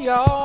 listening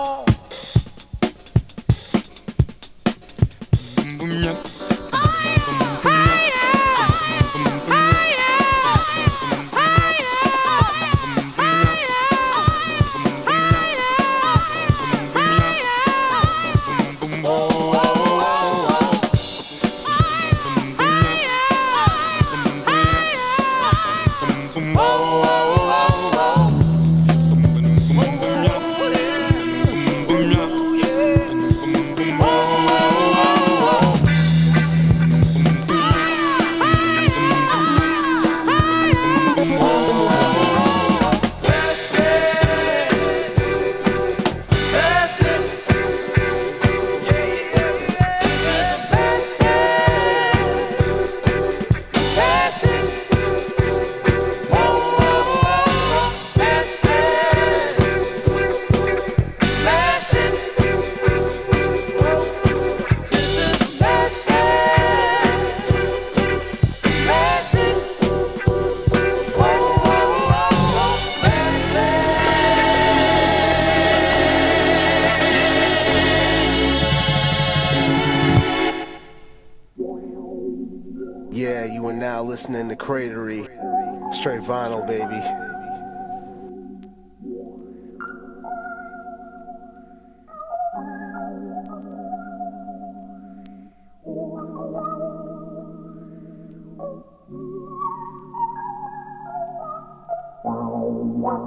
wow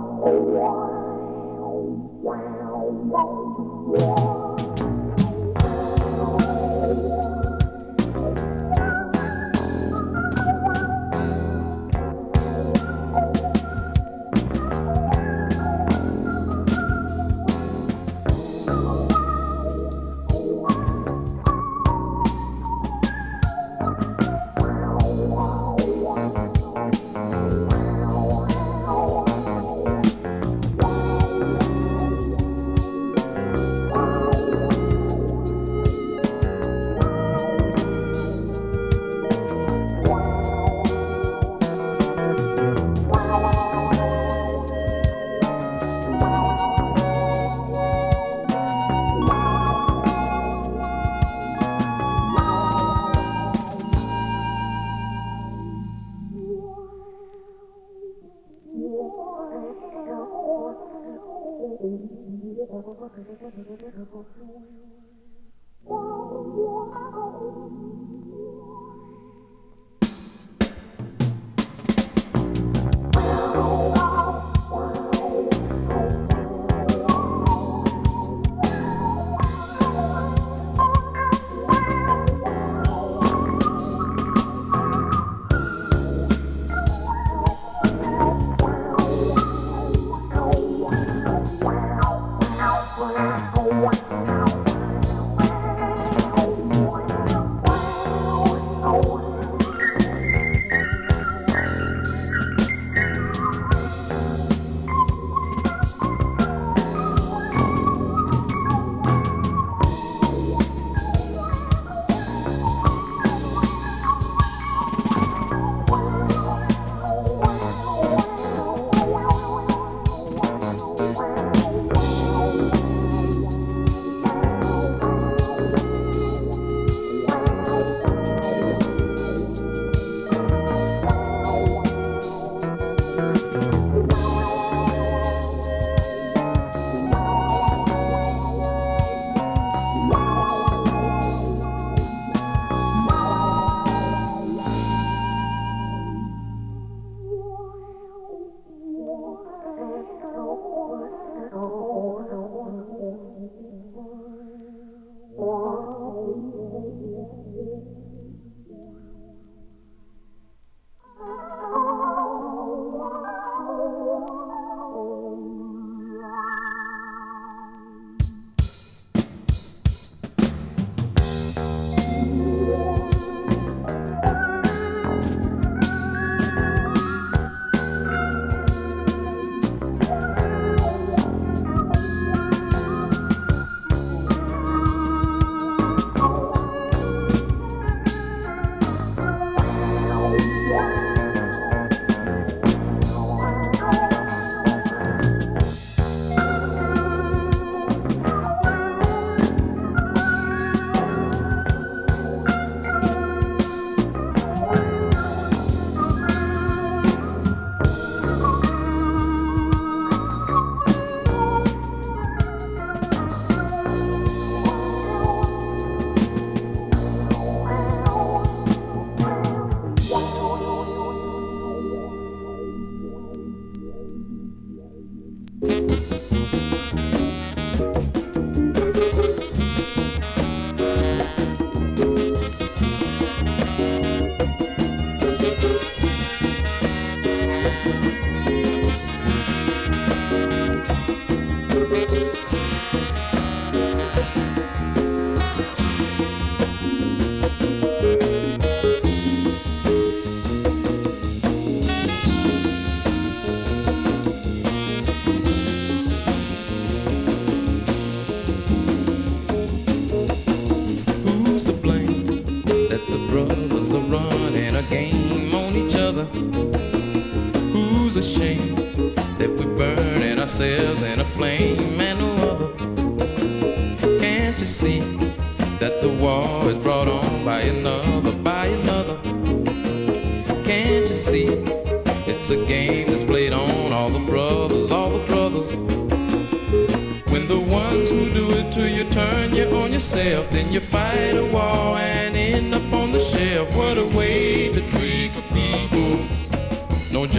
wow wow wow.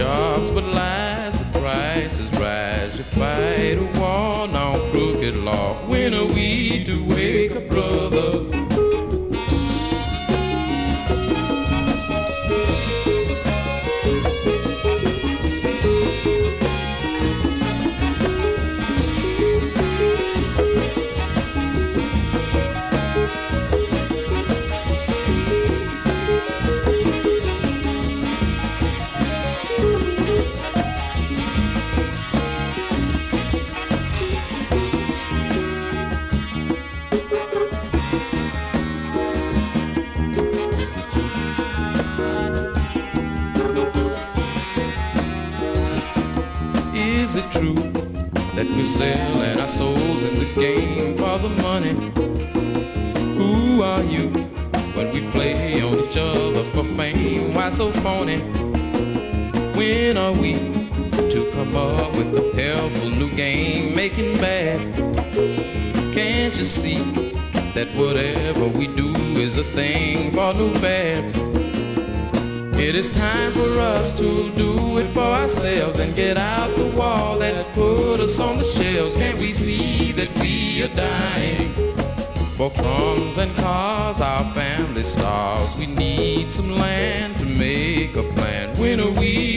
jobs, for us to do it for ourselves and get out the wall that put us on the shelves. Can't we see that we are dying? For crumbs and cars, our family stars. We need some land to make a plan. When are we?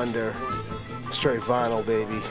Wonder, straight vinyl, baby.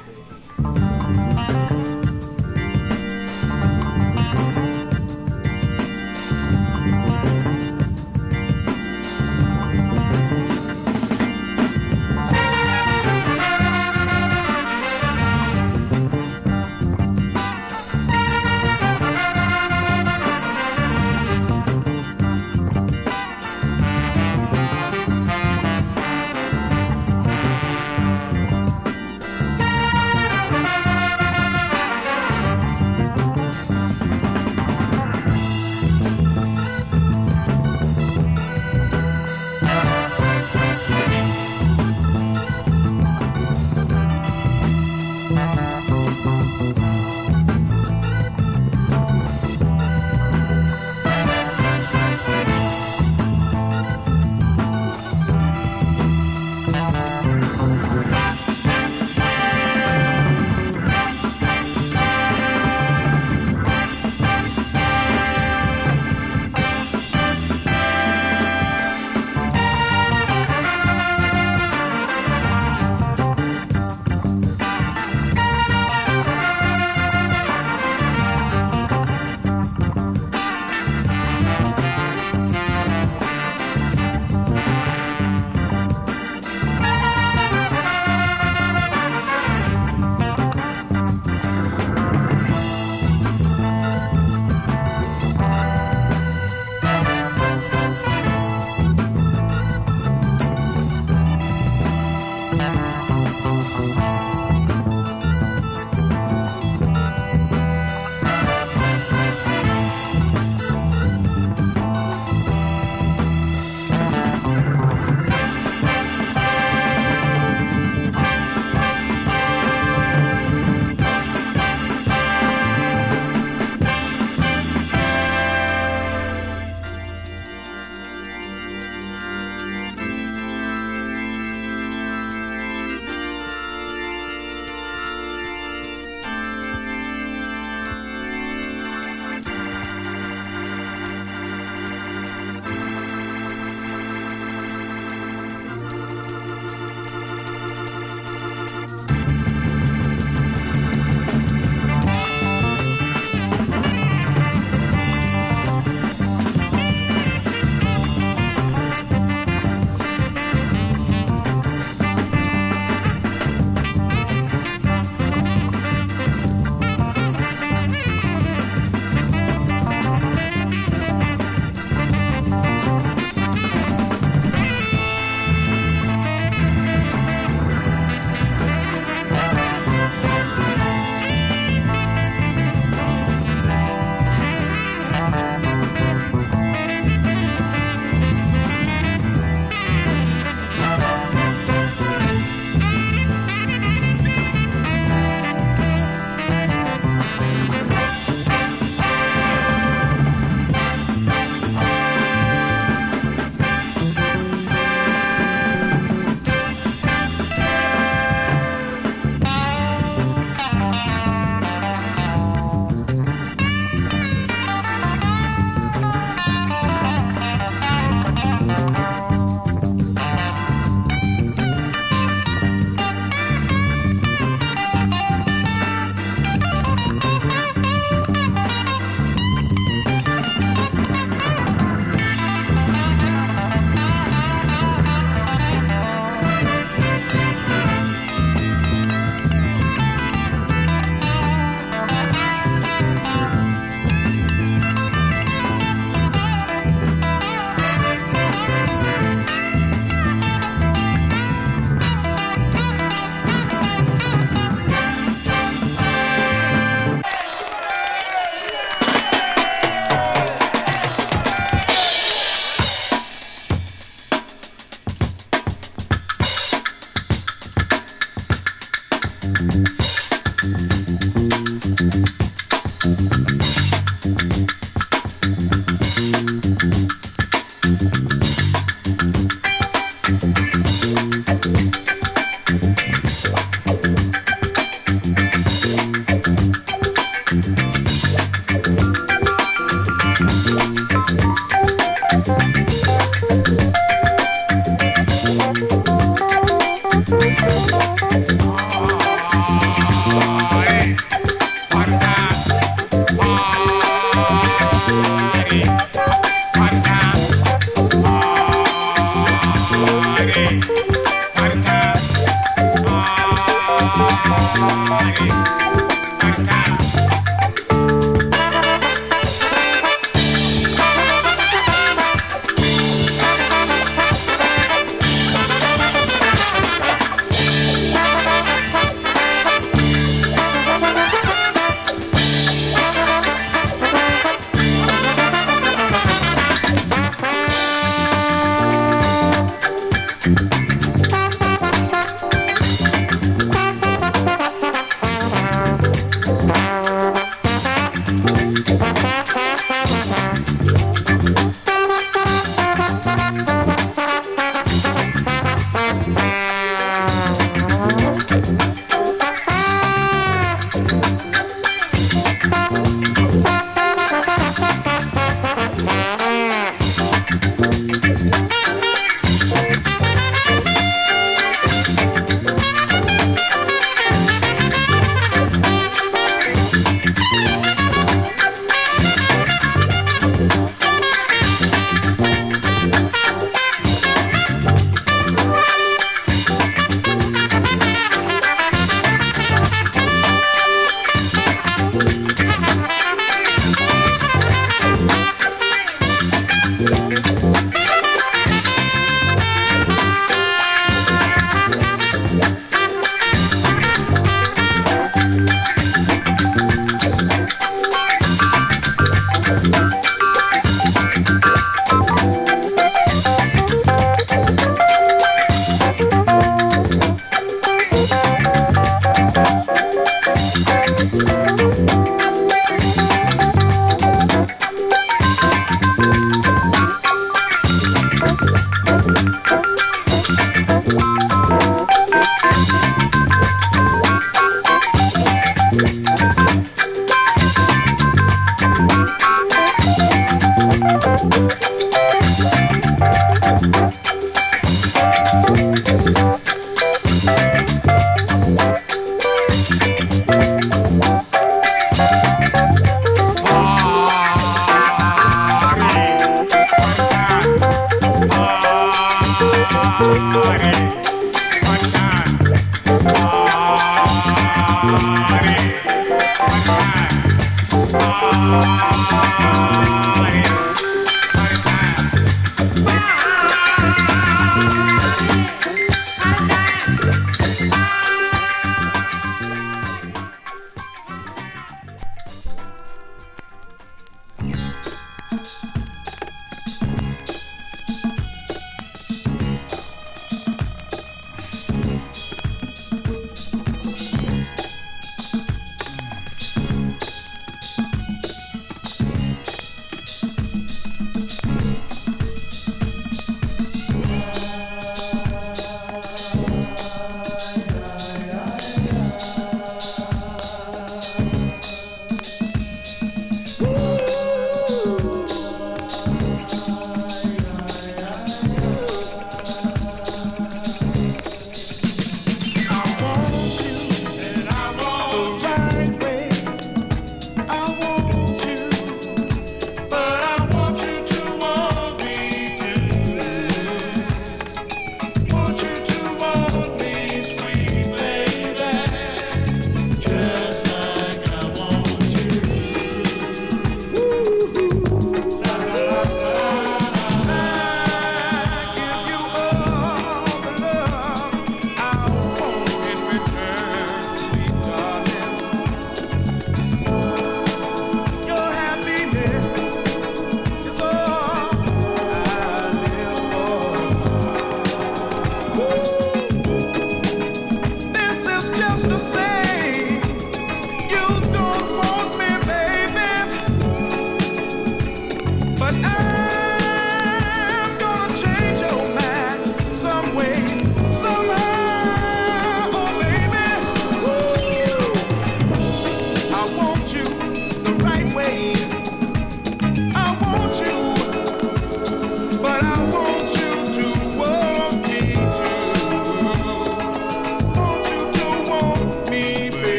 Party,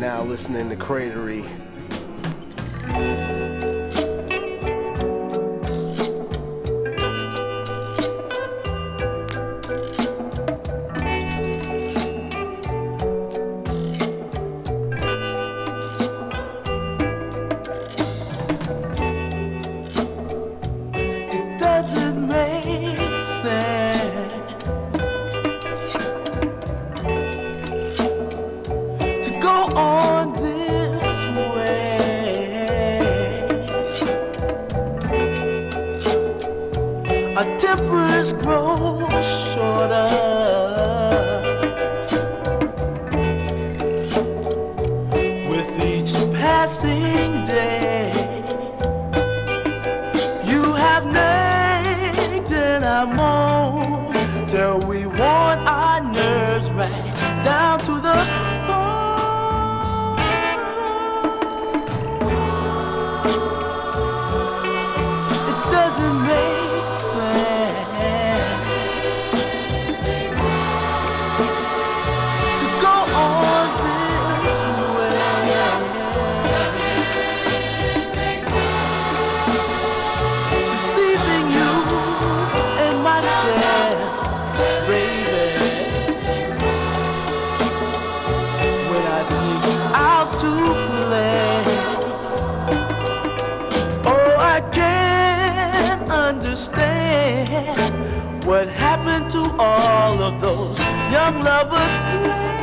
now listening to Cratery. understand what happened to all of those young lovers'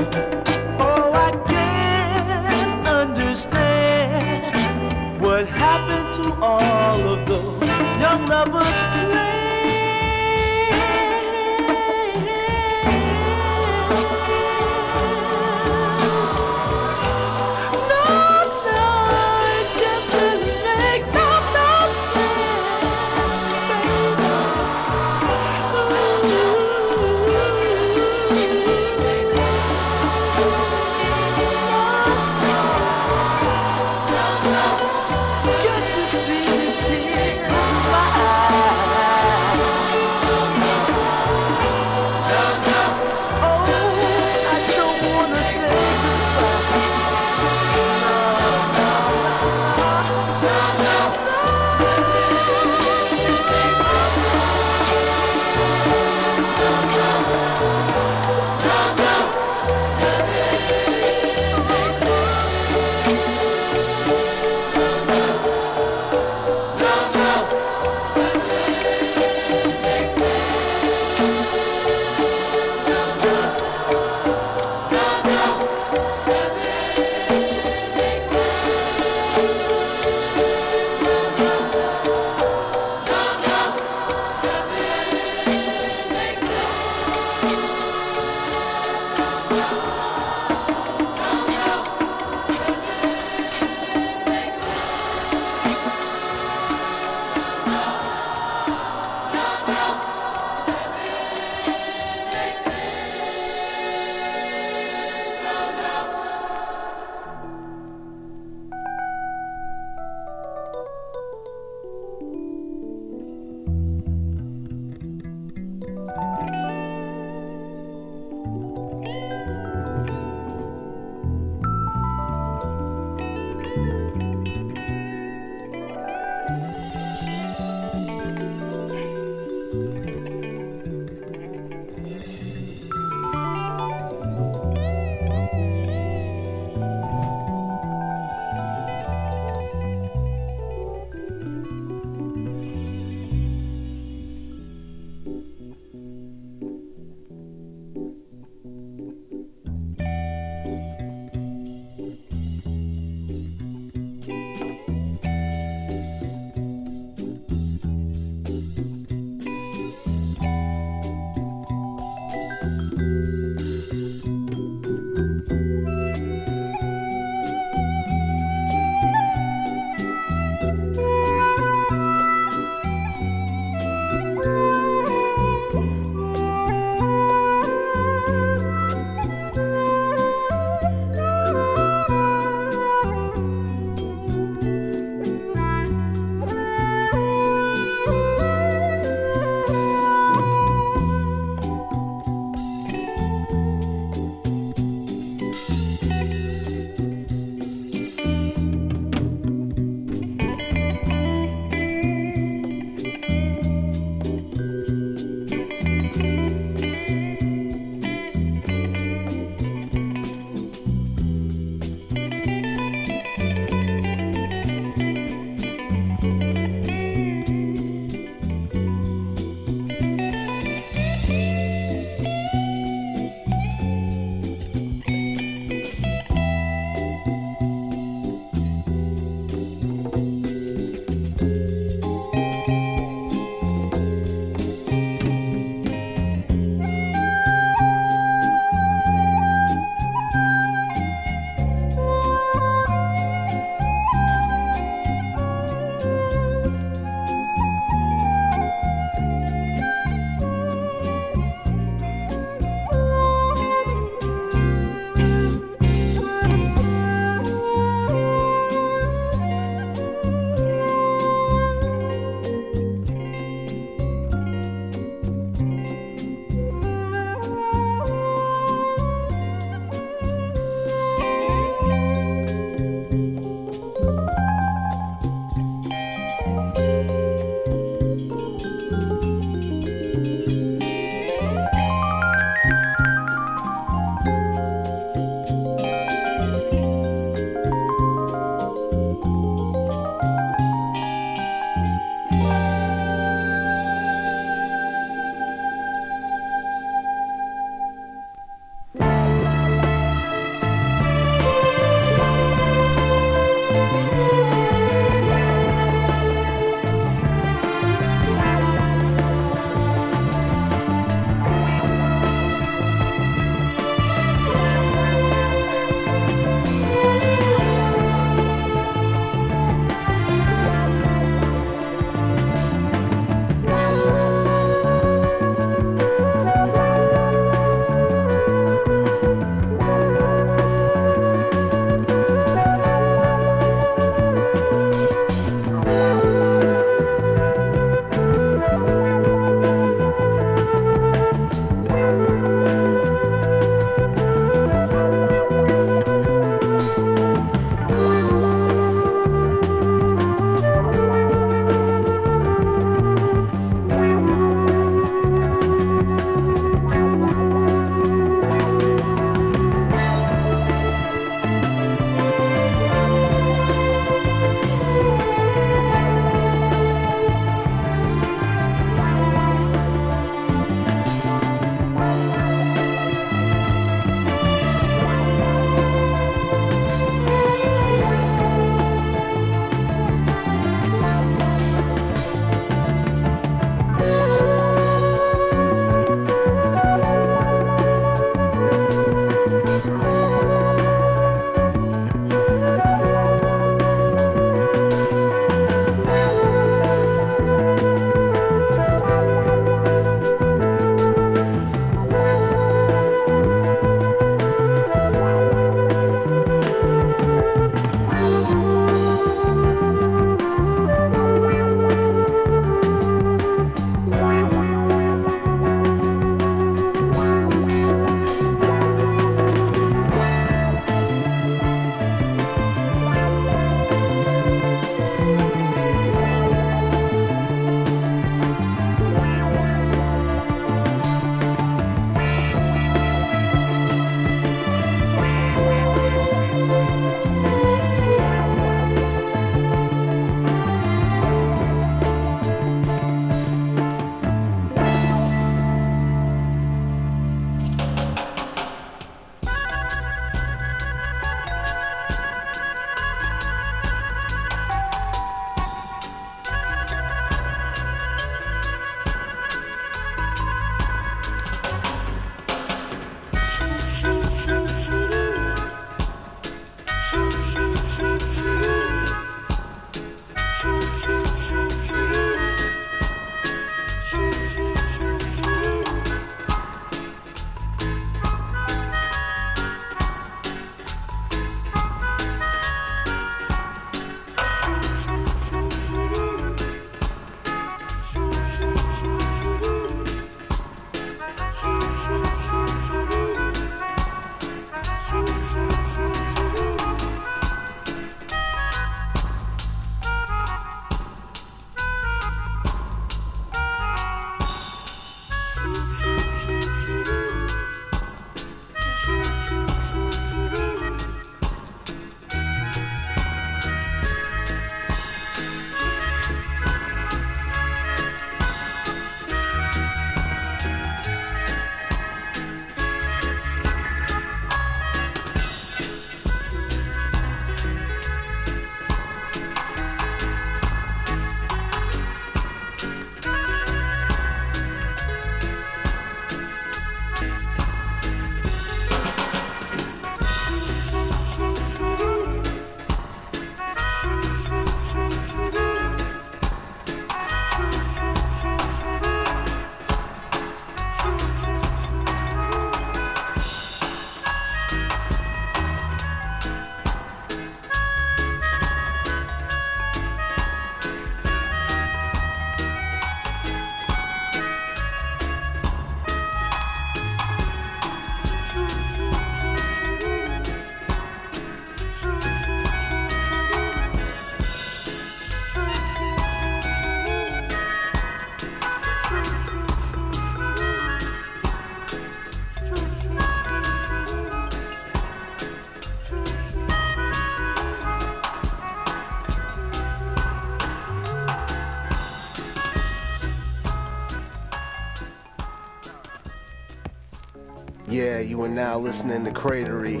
now listening to Cratery,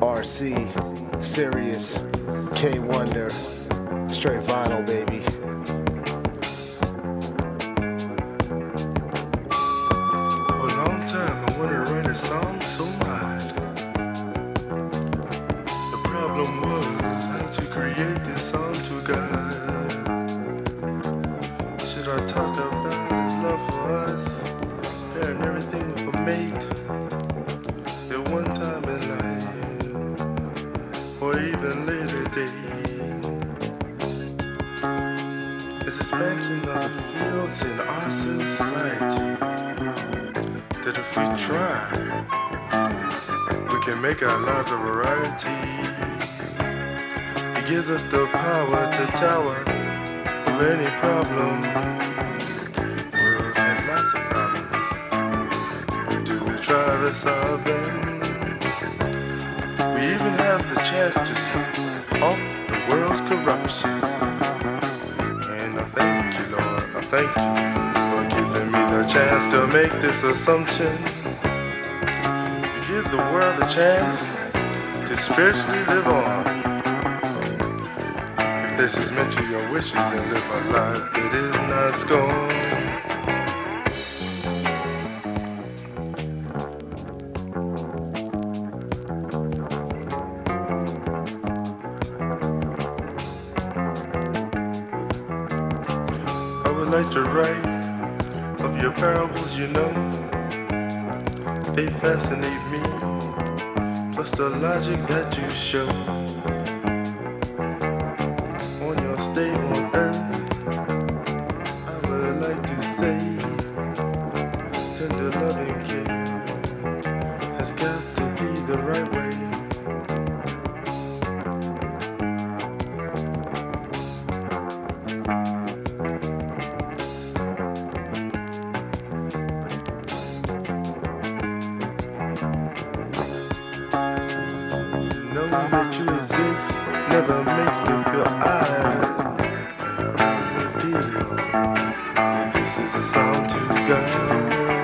RC, Sirius, K Wonder, straight vinyl, baby. We try, we can make our lives a variety. He gives us the power to tower of any problem. World has lots of problems, but do we try to solve them? We even have the chance to halt the world's corruption. And I thank you, Lord, I thank you for giving me the chance to make this assumption. The world a chance to spiritually live on. If this is meant to your wishes and live a life that is not scorned. Logic that you show. And this is a song to God.